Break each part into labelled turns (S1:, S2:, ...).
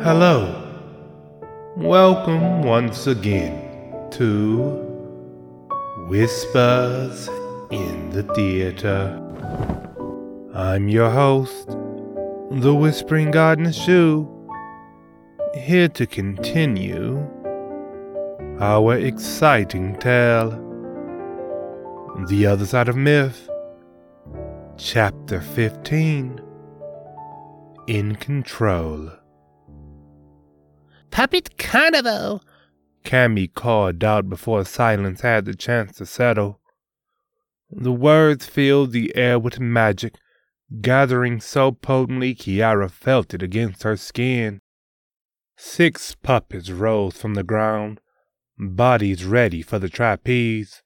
S1: Hello. Welcome once again to Whispers in the Theater. I'm your host, the Whispering Garden Shoe, here to continue our exciting tale. The Other Side of Myth, Chapter 15 In Control.
S2: Puppet Carnival!
S1: Cammie called out before silence had the chance to settle. The words filled the air with magic, gathering so potently Kiara felt it against her skin. Six puppets rose from the ground, bodies ready for the trapeze.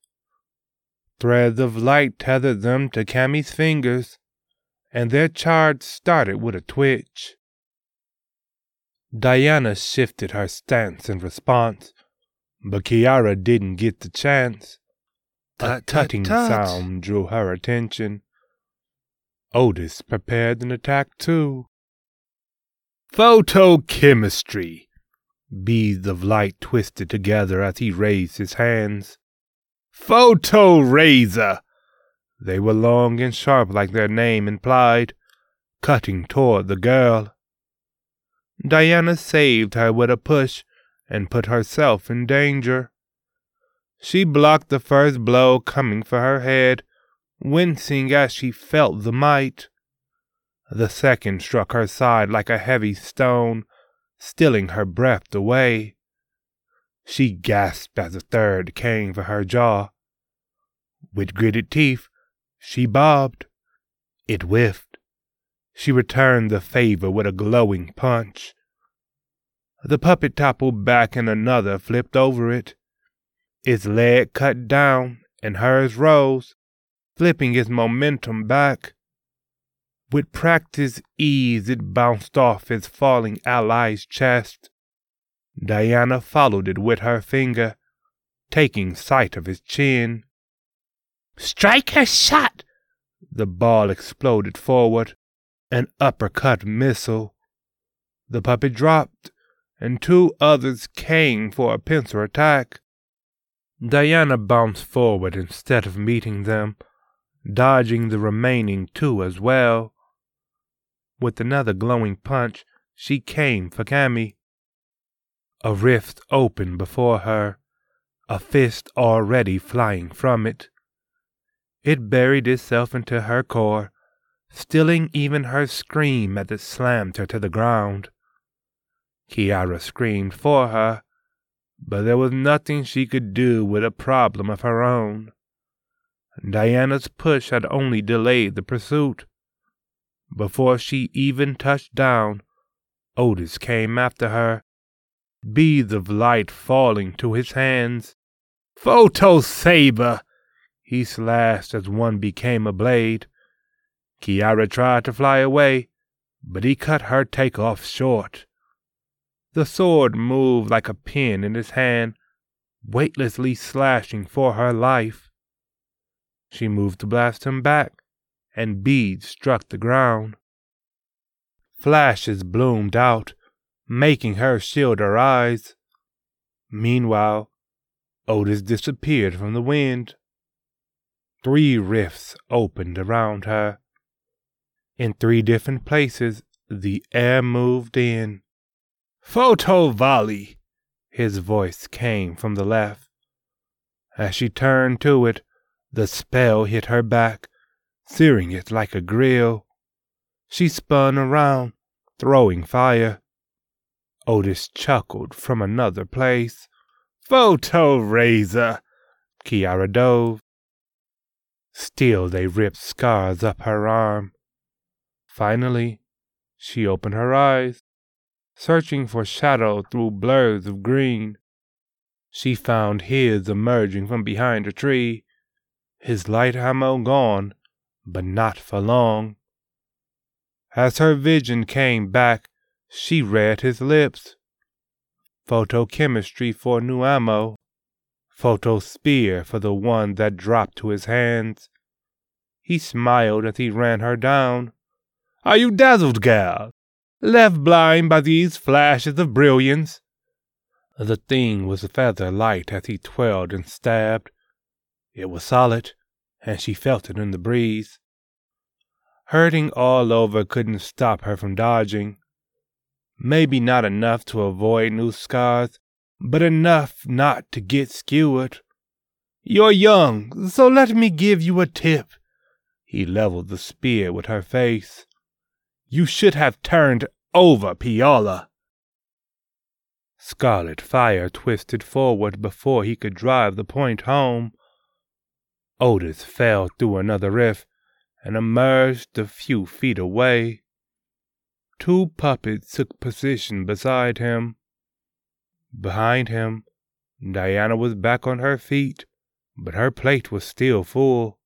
S1: Threads of light tethered them to Cammie's fingers, and their charge started with a twitch. Diana shifted her stance in response, but Kiara didn't get the chance. A
S2: Tut, tut,
S1: tutting sound drew her attention. Otis prepared an attack too. Photochemistry! Beads of light twisted together as he raised his hands. Photo Razor! They were long and sharp like their name implied, cutting toward the girl. Diana saved her with a push and put herself in danger. She blocked the first blow coming for her head, wincing as she felt the might. The second struck her side like a heavy stone, stealing her breath away. She gasped as the third came for her jaw. With gritted teeth, she bobbed. It whiffed. She returned the favor with a glowing punch. The puppet toppled back and another flipped over it. Its leg cut down and hers rose, flipping its momentum back. With practiced ease, it bounced off its falling ally's chest. Diana followed it with her finger, taking sight of his chin.
S2: Striker shot!
S1: The ball exploded forward, an uppercut missile. The puppet dropped, and two others came for a pincer attack. Diana bounced forward instead of meeting them, dodging the remaining two as well. With another glowing punch, she came for Cammie. A rift opened before her, a fist already flying from it. It buried itself into her core, stilling even her scream as it slammed her to the ground. Kiara screamed for her, but there was nothing she could do with a problem of her own. Diana's push had only delayed the pursuit. Before she even touched down, Otis came after her, beads of light falling to his hands. Photo Saber! He slashed as one became a blade. Kiara tried to fly away, but he cut her takeoff short. The sword moved like a pin in his hand, weightlessly slashing for her life. She moved to blast him back, and beads struck the ground. Flashes bloomed out, making her shield her eyes. Meanwhile, Otis disappeared from the wind. Three rifts opened around her. In three different places, the air moved in. Photo volley! His voice came from the left. As she turned to it, the spell hit her back, searing it like a grill. She spun around, throwing fire. Otis chuckled from another place. Photo razor! Kiara dove. Still they ripped scars up her arm. Finally, she opened her eyes, searching for shadow through blurs of green. She found his emerging from behind a tree, his light ammo gone, but not for long. As her vision came back, she read his lips. Photochemistry for new ammo. Photo spear for the one that dropped to his hands. He smiled as he ran her down. Are you dazzled, gal? left blind by these flashes of brilliance. The thing was feather light as he twirled and stabbed. It was solid, and she felt it in the breeze. Hurting all over couldn't stop her from dodging. Maybe not enough to avoid new scars, but enough not to get skewered. You're young, so let me give you a tip. He leveled the spear with her face. You should have turned over Piala. Scarlet fire twisted forward before he could drive the point home. Otis fell through another rift and emerged a few feet away. Two puppets took position beside him. Behind him, Diana was back on her feet, but her plate was still full.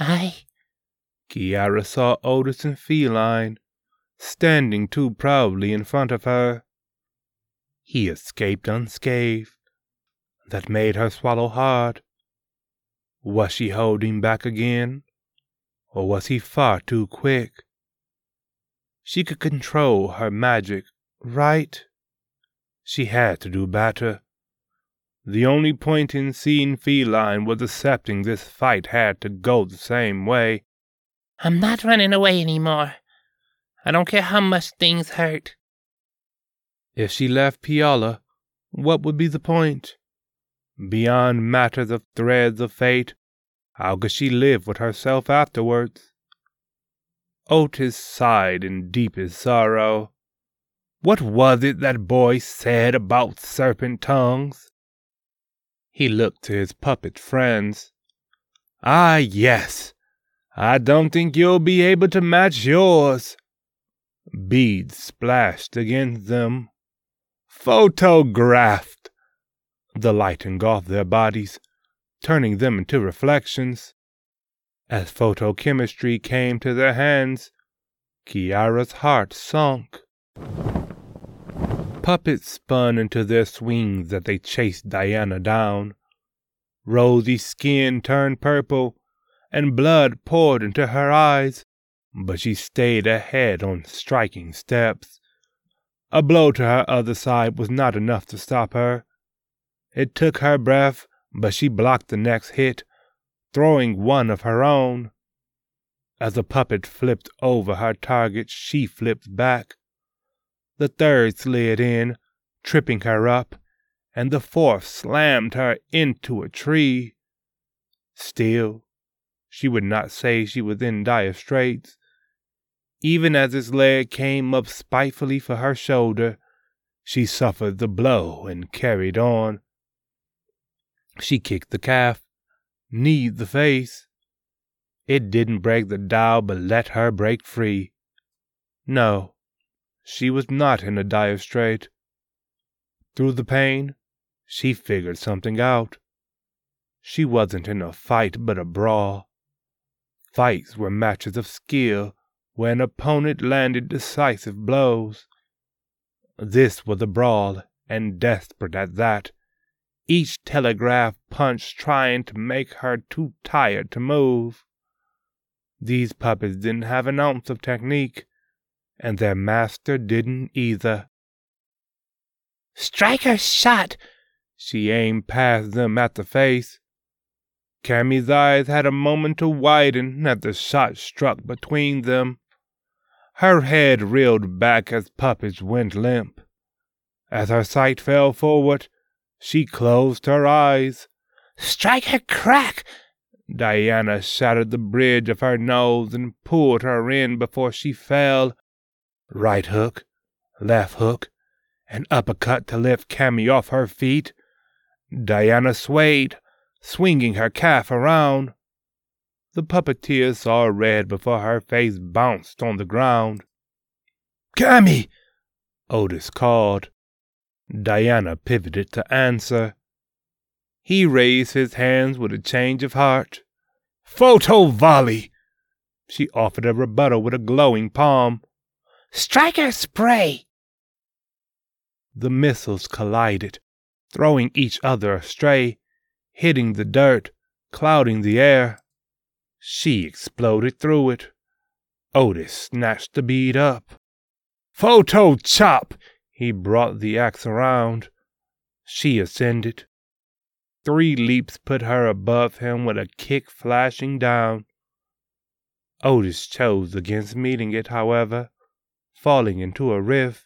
S2: I.
S1: Kiara saw Otis and Feline standing too proudly in front of her. He escaped unscathed. That made her swallow hard. Was she holding back again? Or was he far too quick? She could control her magic, right? She had to do better. The only point in seeing Feline was accepting this fight had to go the same way.
S2: I'm not running away anymore. I don't care how much things hurt.
S1: If she left Piala, what would be the point? Beyond matters of threads of fate, how could she live with herself afterwards? Otis sighed in deepest sorrow. What was it that boy said about serpent tongues? He looked to his puppet friends. Ah, yes. I don't think you'll be able to match yours. Beads splashed against them. Photographed. The light engulfed their bodies, turning them into reflections. As photochemistry came to their hands, Kiara's heart sunk. Puppets spun into their swings as they chased Diana down. Rosy skin turned purple, and blood poured into her eyes, but she stayed ahead on striking steps. A blow to her other side was not enough to stop her. It took her breath, but she blocked the next hit, throwing one of her own. As the puppet flipped over her target, she flipped back. The third slid in, tripping her up, and the fourth slammed her into a tree. Still, she would not say she was in dire straits. Even as his leg came up spitefully for her shoulder, she suffered the blow and carried on. She kicked the calf, kneed the face. It didn't break the dial, but let her break free. No, she was not in a dire strait. Through the pain, she figured something out. She wasn't in a fight but a brawl. Fights were matches of skill where an opponent landed decisive blows. This was a brawl, and desperate at that, each telegraph punch trying to make her too tired to move. These puppets didn't have an ounce of technique, and their master didn't either.
S2: Striker's shot!
S1: She aimed past them at the face. Cammie's eyes had a moment to widen as the shot struck between them. Her head reeled back as Puppets went limp. As her sight fell forward, she closed her eyes.
S2: Strike a crack!
S1: Diana shattered the bridge of her nose and pulled her in before she fell. Right hook, left hook, an uppercut to lift Cammie off her feet. Diana swayed, swinging her calf around. The puppeteer saw red before her face bounced on the ground. Cammie! Otis called. Diana pivoted to answer. He raised his hands with a change of heart. Photo volley! She offered a rebuttal with a glowing palm.
S2: Striker spray!
S1: The missiles collided, throwing each other astray, hitting the dirt, clouding the air. She exploded through it. Otis snatched the bead up. Photo chop! He brought the axe around. She ascended. Three leaps put her above him with a kick flashing down. Otis chose against meeting it, however, falling into a rift.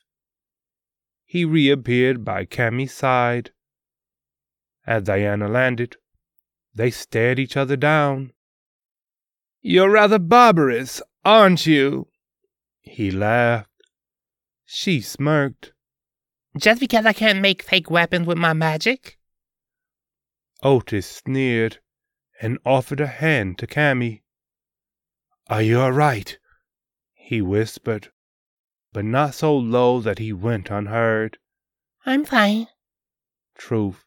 S1: He reappeared by Cammie's side. As Diana landed, they stared each other down. You're rather barbarous, aren't you? He laughed. She smirked.
S2: Just because I can't make fake weapons with my magic?
S1: Otis sneered and offered a hand to Cammie. Are you all right? He whispered, but not so low that he went unheard.
S2: I'm fine.
S1: Truth,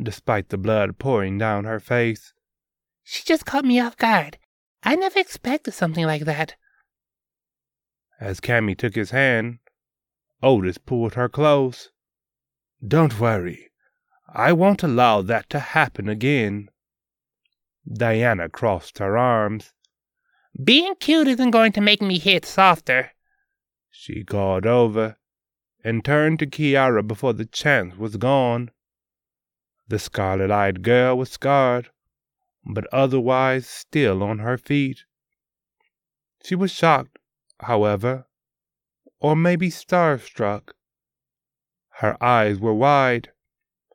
S1: despite the blood pouring down her face.
S2: She just caught me off guard. I never expected something like that.
S1: As Cammie took his hand, Otis pulled her close. Don't worry. I won't allow that to happen again. Diana crossed her arms.
S2: Being cute isn't going to make me hit softer.
S1: She called over and turned to Kiara before the chance was gone. The scarlet eyed girl was scarred, but otherwise still on her feet. She was shocked, however, or maybe starstruck. Her eyes were wide,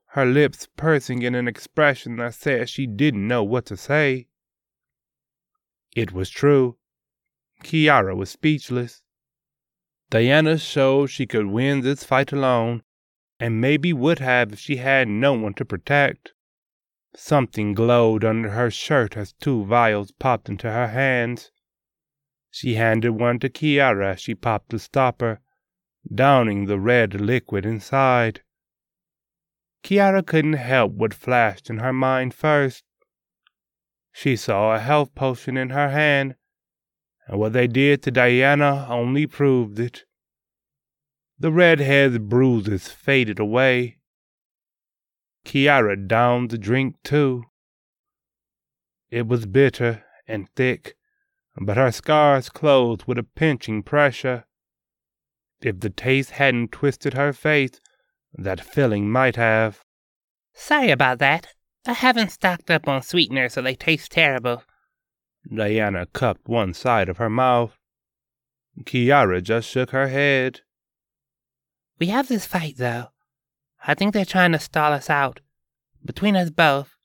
S1: her lips pursing in an expression that said she didn't know what to say. It was true. Kiara was speechless. Diana showed she could win this fight alone, and maybe would have if she had no one to protect. Something glowed under her shirt as two vials popped into her hands. She handed one to Kiara as she popped the stopper, downing the red liquid inside. Kiara couldn't help what flashed in her mind first. She saw a health potion in her hand, and what they did to Diana only proved it. The redhead's bruises faded away. Kiara downed the drink too. It was bitter and thick, but her scars closed with a pinching pressure. If the taste hadn't twisted her face, that feeling might have.
S2: Sorry about that. I haven't stocked up on sweeteners so they taste terrible.
S1: Diana cupped one side of her mouth. Kiara just shook her head.
S2: We have this fight, though. I think they're trying to stall us out. Between us both,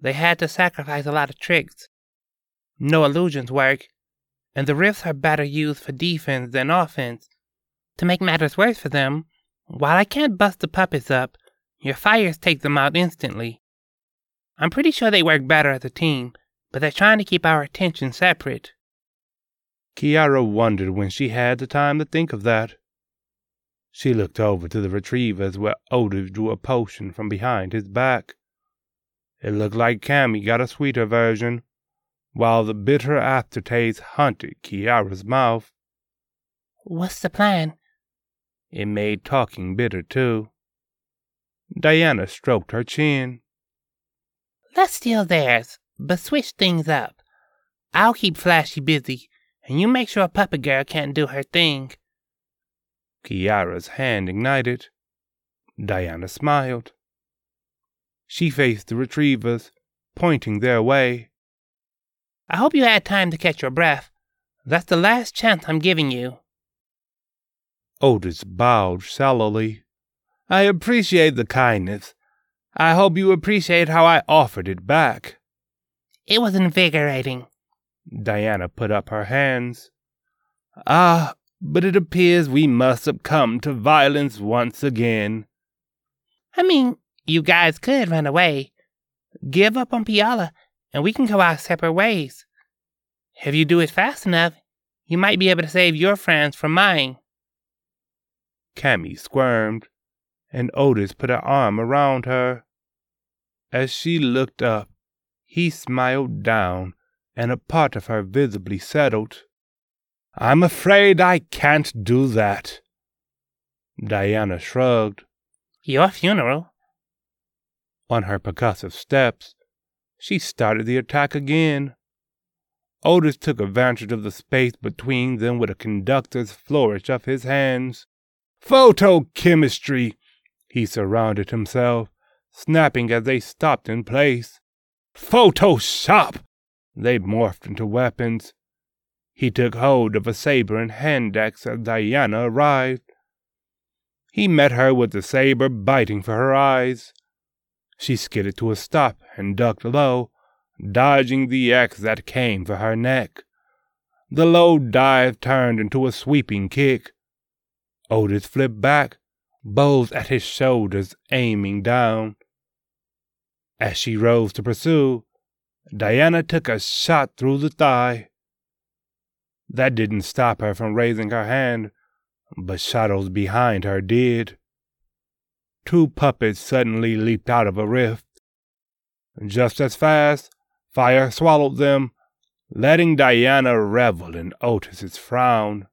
S2: they had to sacrifice a lot of tricks. No illusions work, and the rifts are better used for defense than offense. To make matters worse for them, while I can't bust the puppets up, your fires take them out instantly. I'm pretty sure they work better as a team, but they're trying to keep our attention separate.
S1: Kiara wondered when she had the time to think of that. She looked over to the retrievers where Otis oh, drew a potion from behind his back. It looked like Cammie got a sweeter version, while the bitter aftertaste haunted Kiara's mouth.
S2: What's the plan?
S1: It made talking bitter, too. Diana stroked her chin.
S2: Let's steal theirs, but switch things up. I'll keep Flashy busy, and you make sure Puppet Girl can't do her thing.
S1: Kiara's hand ignited. Diana smiled. She faced the retrievers, pointing their way.
S2: I hope you had time to catch your breath. That's the last chance I'm giving you.
S1: Otis bowed shallowly. I appreciate the kindness. I hope you appreciate how I offered it back.
S2: It was invigorating.
S1: Diana put up her hands. Ah, but it appears we must succumb to violence once again.
S2: I mean, you guys could run away. Give up on Piala, and we can go our separate ways. If you do it fast enough, you might be able to save your friends from mine.
S1: Cammie squirmed, and Otis put an arm around her. As she looked up, he smiled down, and a part of her visibly settled. I'm afraid I can't do that. Diana shrugged.
S2: Your funeral?
S1: On her percussive steps, she started the attack again. Otis took advantage of the space between them with a conductor's flourish of his hands. Photochemistry! He surrounded himself, snapping as they stopped in place. Photoshop! They morphed into weapons. He took hold of a saber and hand axe as Diana arrived. He met her with the saber biting for her eyes. She skidded to a stop and ducked low, dodging the axe that came for her neck. The low dive turned into a sweeping kick. Otis flipped back, bows at his shoulders aiming down. As she rose to pursue, Diana took a shot through the thigh. That didn't stop her from raising her hand, but shadows behind her did. Two puppets suddenly leaped out of a rift. Just as fast, fire swallowed them, letting Diana revel in Otis's frown.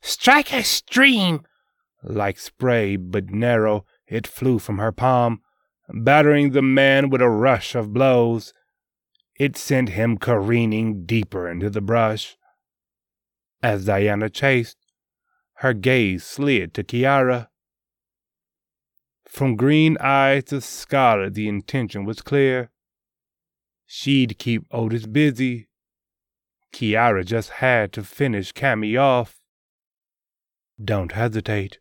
S2: Strike a stream!
S1: Like spray, but narrow, it flew from her palm, battering the man with a rush of blows. It sent him careening deeper into the brush. As Diana chased, her gaze slid to Kiara. From green eyes to scarlet, the intention was clear. She'd keep Otis busy. Kiara just had to finish Cammie off. Don't hesitate.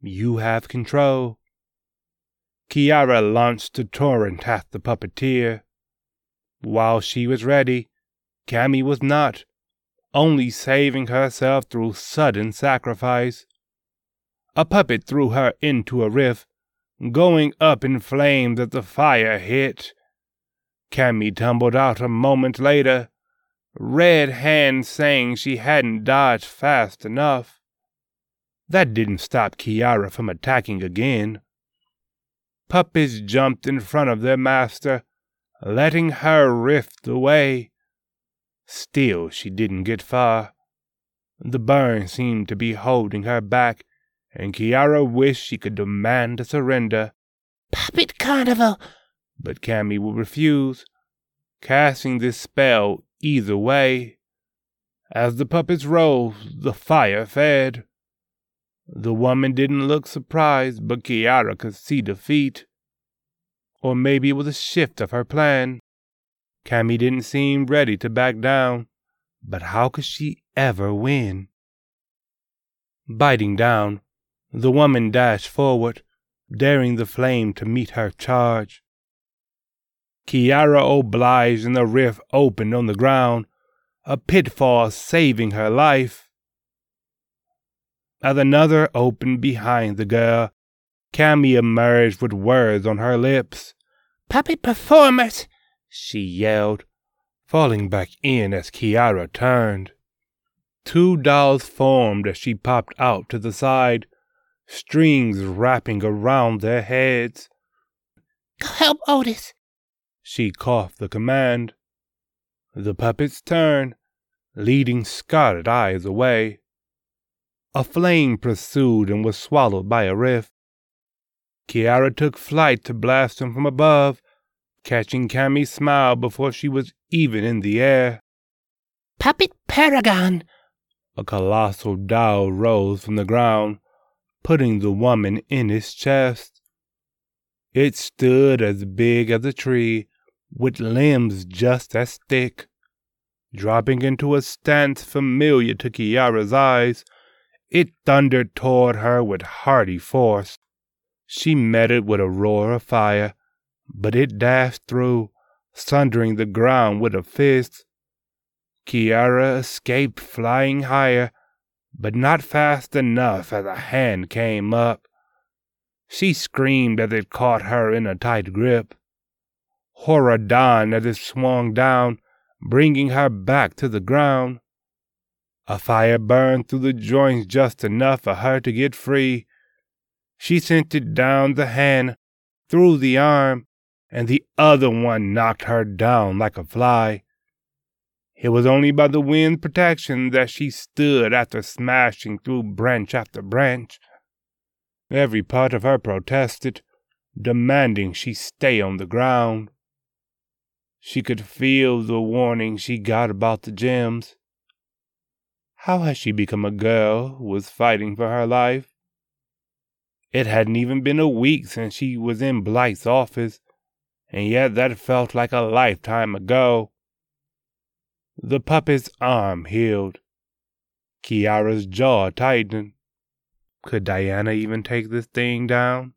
S1: You have control. Kiara launched a torrent at the puppeteer. While she was ready, Cammie was not, only saving herself through sudden sacrifice. A puppet threw her into a rift, going up in flames as the fire hit. Cammie tumbled out a moment later, red hands saying she hadn't dodged fast enough. That didn't stop Kiara from attacking again. Puppets jumped in front of their master, letting her rift away. Still, she didn't get far. The burn seemed to be holding her back, and Kiara wished she could demand a surrender.
S2: Puppet Carnival!
S1: But Cammie would refuse, casting this spell either way. As the puppets rose, the fire fed. The woman didn't look surprised, but Kiara could see defeat. Or maybe it was a shift of her plan. Cammie didn't seem ready to back down, but how could she ever win? Biting down, the woman dashed forward, daring the flame to meet her charge. Kiara obliged and the rift opened on the ground, a pitfall saving her life. As another opened behind the girl, Cammie emerged with words on her lips.
S2: Puppet performers!
S1: She yelled, falling back in as Kiara turned. Two dolls formed as she popped out to the side, strings wrapping around their heads.
S2: Go help Otis!
S1: She coughed the command. The puppets turned, leading Scarlet Eyes away. A flame pursued and was swallowed by a rift. Kiara took flight to blast him from above, catching Cammie's smile before she was even in the air.
S2: Puppet Paragon!
S1: A colossal doll rose from the ground, putting the woman in its chest. It stood as big as a tree, with limbs just as thick. Dropping into a stance familiar to Kiara's eyes, it thundered toward her with hearty force. She met it with a roar of fire, but it dashed through, sundering the ground with a fist. Kiara escaped flying higher, but not fast enough as a hand came up. She screamed as it caught her in a tight grip. Horror dawned as it swung down, bringing her back to the ground. A fire burned through the joints just enough for her to get free. She sent it down the hand, through the arm, and the other one knocked her down like a fly. It was only by the wind's protection that she stood after smashing through branch after branch. Every part of her protested, demanding she stay on the ground. She could feel the warning she got about the gems. How had she become a girl who was fighting for her life? It hadn't even been a week since she was in Blight's office, and yet that felt like a lifetime ago. The puppet's arm healed. Kiara's jaw tightened. Could Diana even take this thing down?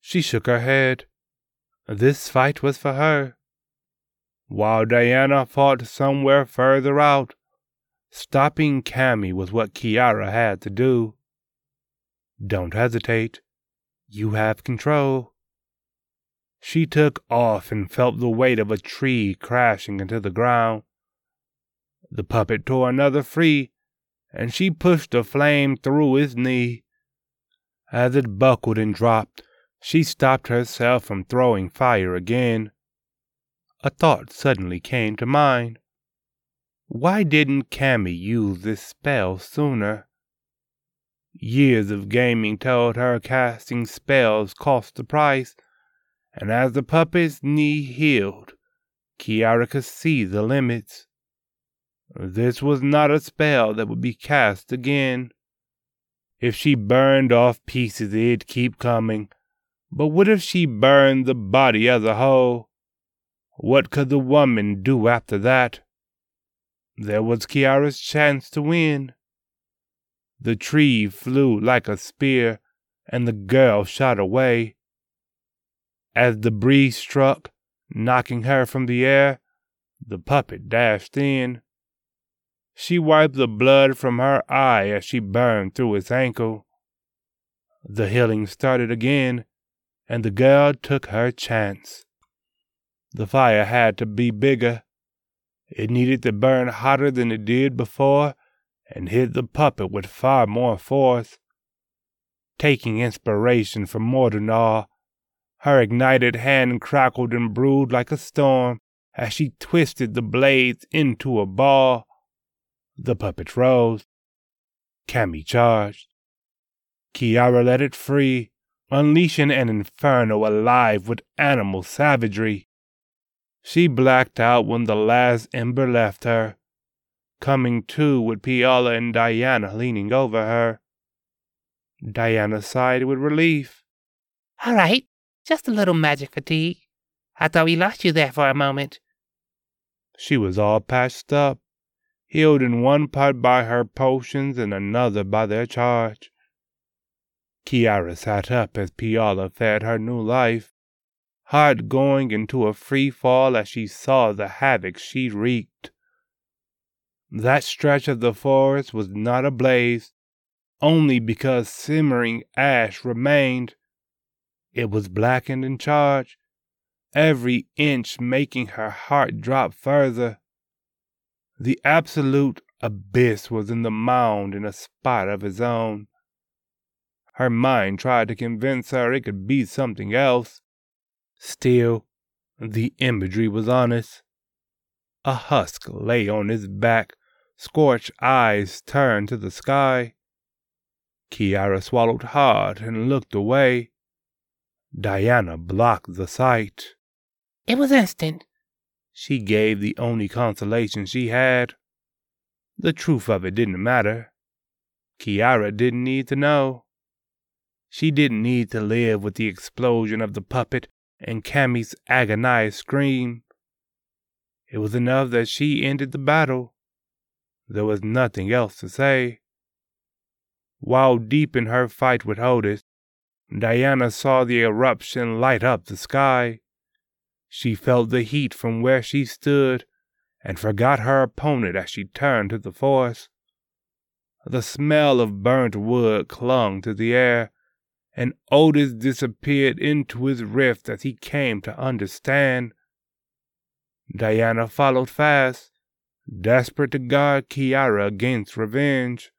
S1: She shook her head. This fight was for her. While Diana fought somewhere further out, stopping Cammie was what Kiara had to do. Don't hesitate. You have control. She took off and felt the weight of a tree crashing into the ground. The puppet tore another free, and she pushed a flame through his knee. As it buckled and dropped, she stopped herself from throwing fire again. A thought suddenly came to mind. Why didn't Cammie use this spell sooner? Years of gaming told her casting spells cost a price, and as the puppet's knee healed, Kiara could see the limits. This was not a spell that would be cast again. If she burned off pieces, it'd keep coming. But what if she burned the body as a whole? What could the woman do after that? There was Kiara's chance to win. The tree flew like a spear, and the girl shot away. As the breeze struck, knocking her from the air, the puppet dashed in. She wiped the blood from her eye as she burned through its ankle. The healing started again, and the girl took her chance. The fire had to be bigger. It needed to burn hotter than it did before and hit the puppet with far more force. Taking inspiration from Mordenor, her ignited hand crackled and brewed like a storm as she twisted the blades into a ball. The puppet rose. Cammie charged. Kiara let it free, unleashing an inferno alive with animal savagery. She blacked out when the last ember left her, coming to with Piala and Diana leaning over her. Diana sighed with relief.
S2: All right, just a little magic fatigue. I thought we lost you there for a moment.
S1: She was all patched up, healed in one part by her potions and another by their charge. Kiara sat up as Piala fed her new life, heart going into a free fall as she saw the havoc she wreaked. That stretch of the forest was not ablaze, only because simmering ash remained. It was blackened and charred, every inch making her heart drop further. The absolute abyss was in the mound in a spot of its own. Her mind tried to convince her it could be something else. Still, the imagery was honest. A husk lay on his back, scorched eyes turned to the sky. Kiara swallowed hard and looked away. Diana blocked the sight.
S2: It was instant.
S1: She gave the only consolation she had. The truth of it didn't matter. Kiara didn't need to know. She didn't need to live with the explosion of the puppet and Cammie's agonized scream. It was enough that she ended the battle. There was nothing else to say. While deep in her fight with Otis, Diana saw the eruption light up the sky. She felt the heat from where she stood and forgot her opponent as she turned to the force. The smell of burnt wood clung to the air, and Otis disappeared into his rift as he came to understand. Diana followed fast, desperate to guard Kiara against revenge.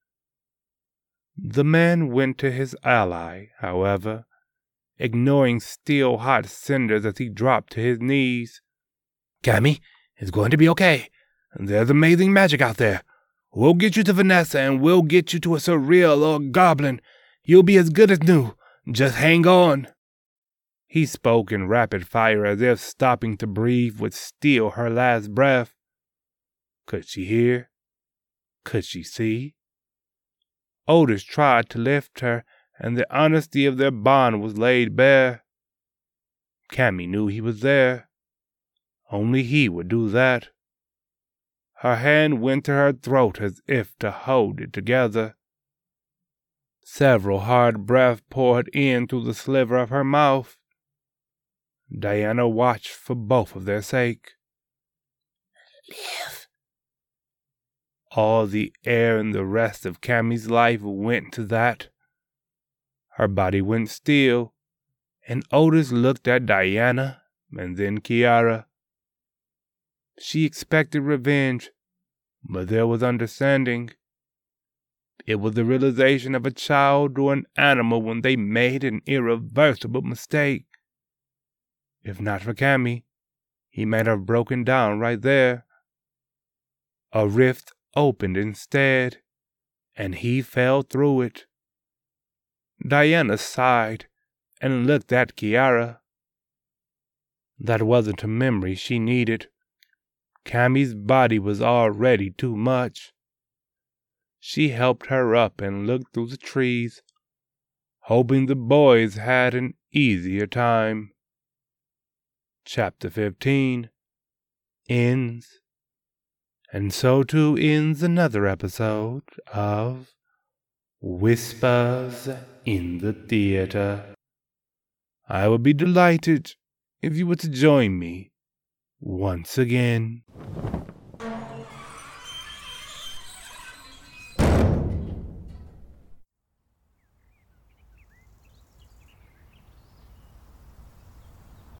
S1: The man went to his ally, however, ignoring still hot cinders as he dropped to his knees.
S3: Cammie, it's going to be okay. There's amazing magic out there. We'll get you to Vanessa and we'll get you to a surreal or goblin. You'll be as good as new. Just hang on.
S1: He spoke in rapid fire as if stopping to breathe would steal her last breath. Could she hear? Could she see? Otis tried to lift her and the honesty of their bond was laid bare. Cammie knew he was there. Only he would do that. Her hand went to her throat as if to hold it together. Several hard breaths poured in through the sliver of her mouth. Diana watched for both of their sake.
S2: Live.
S1: All the air in the rest of Cammie's life went to that. Her body went still, and Otis looked at Diana and then Kiara. She expected revenge, but there was understanding. It was the realization of a child or an animal when they made an irreversible mistake. If not for Cammie, he might have broken down right there. A rift opened instead, and he fell through it. Diana sighed and looked at Kiara. That wasn't a memory she needed. Cammie's body was already too much. She helped her up and looked through the trees, hoping the boys had an easier time. Chapter 15 ends. And so too ends another episode of Whispers in the Theater. I would be delighted if you were to join me once again.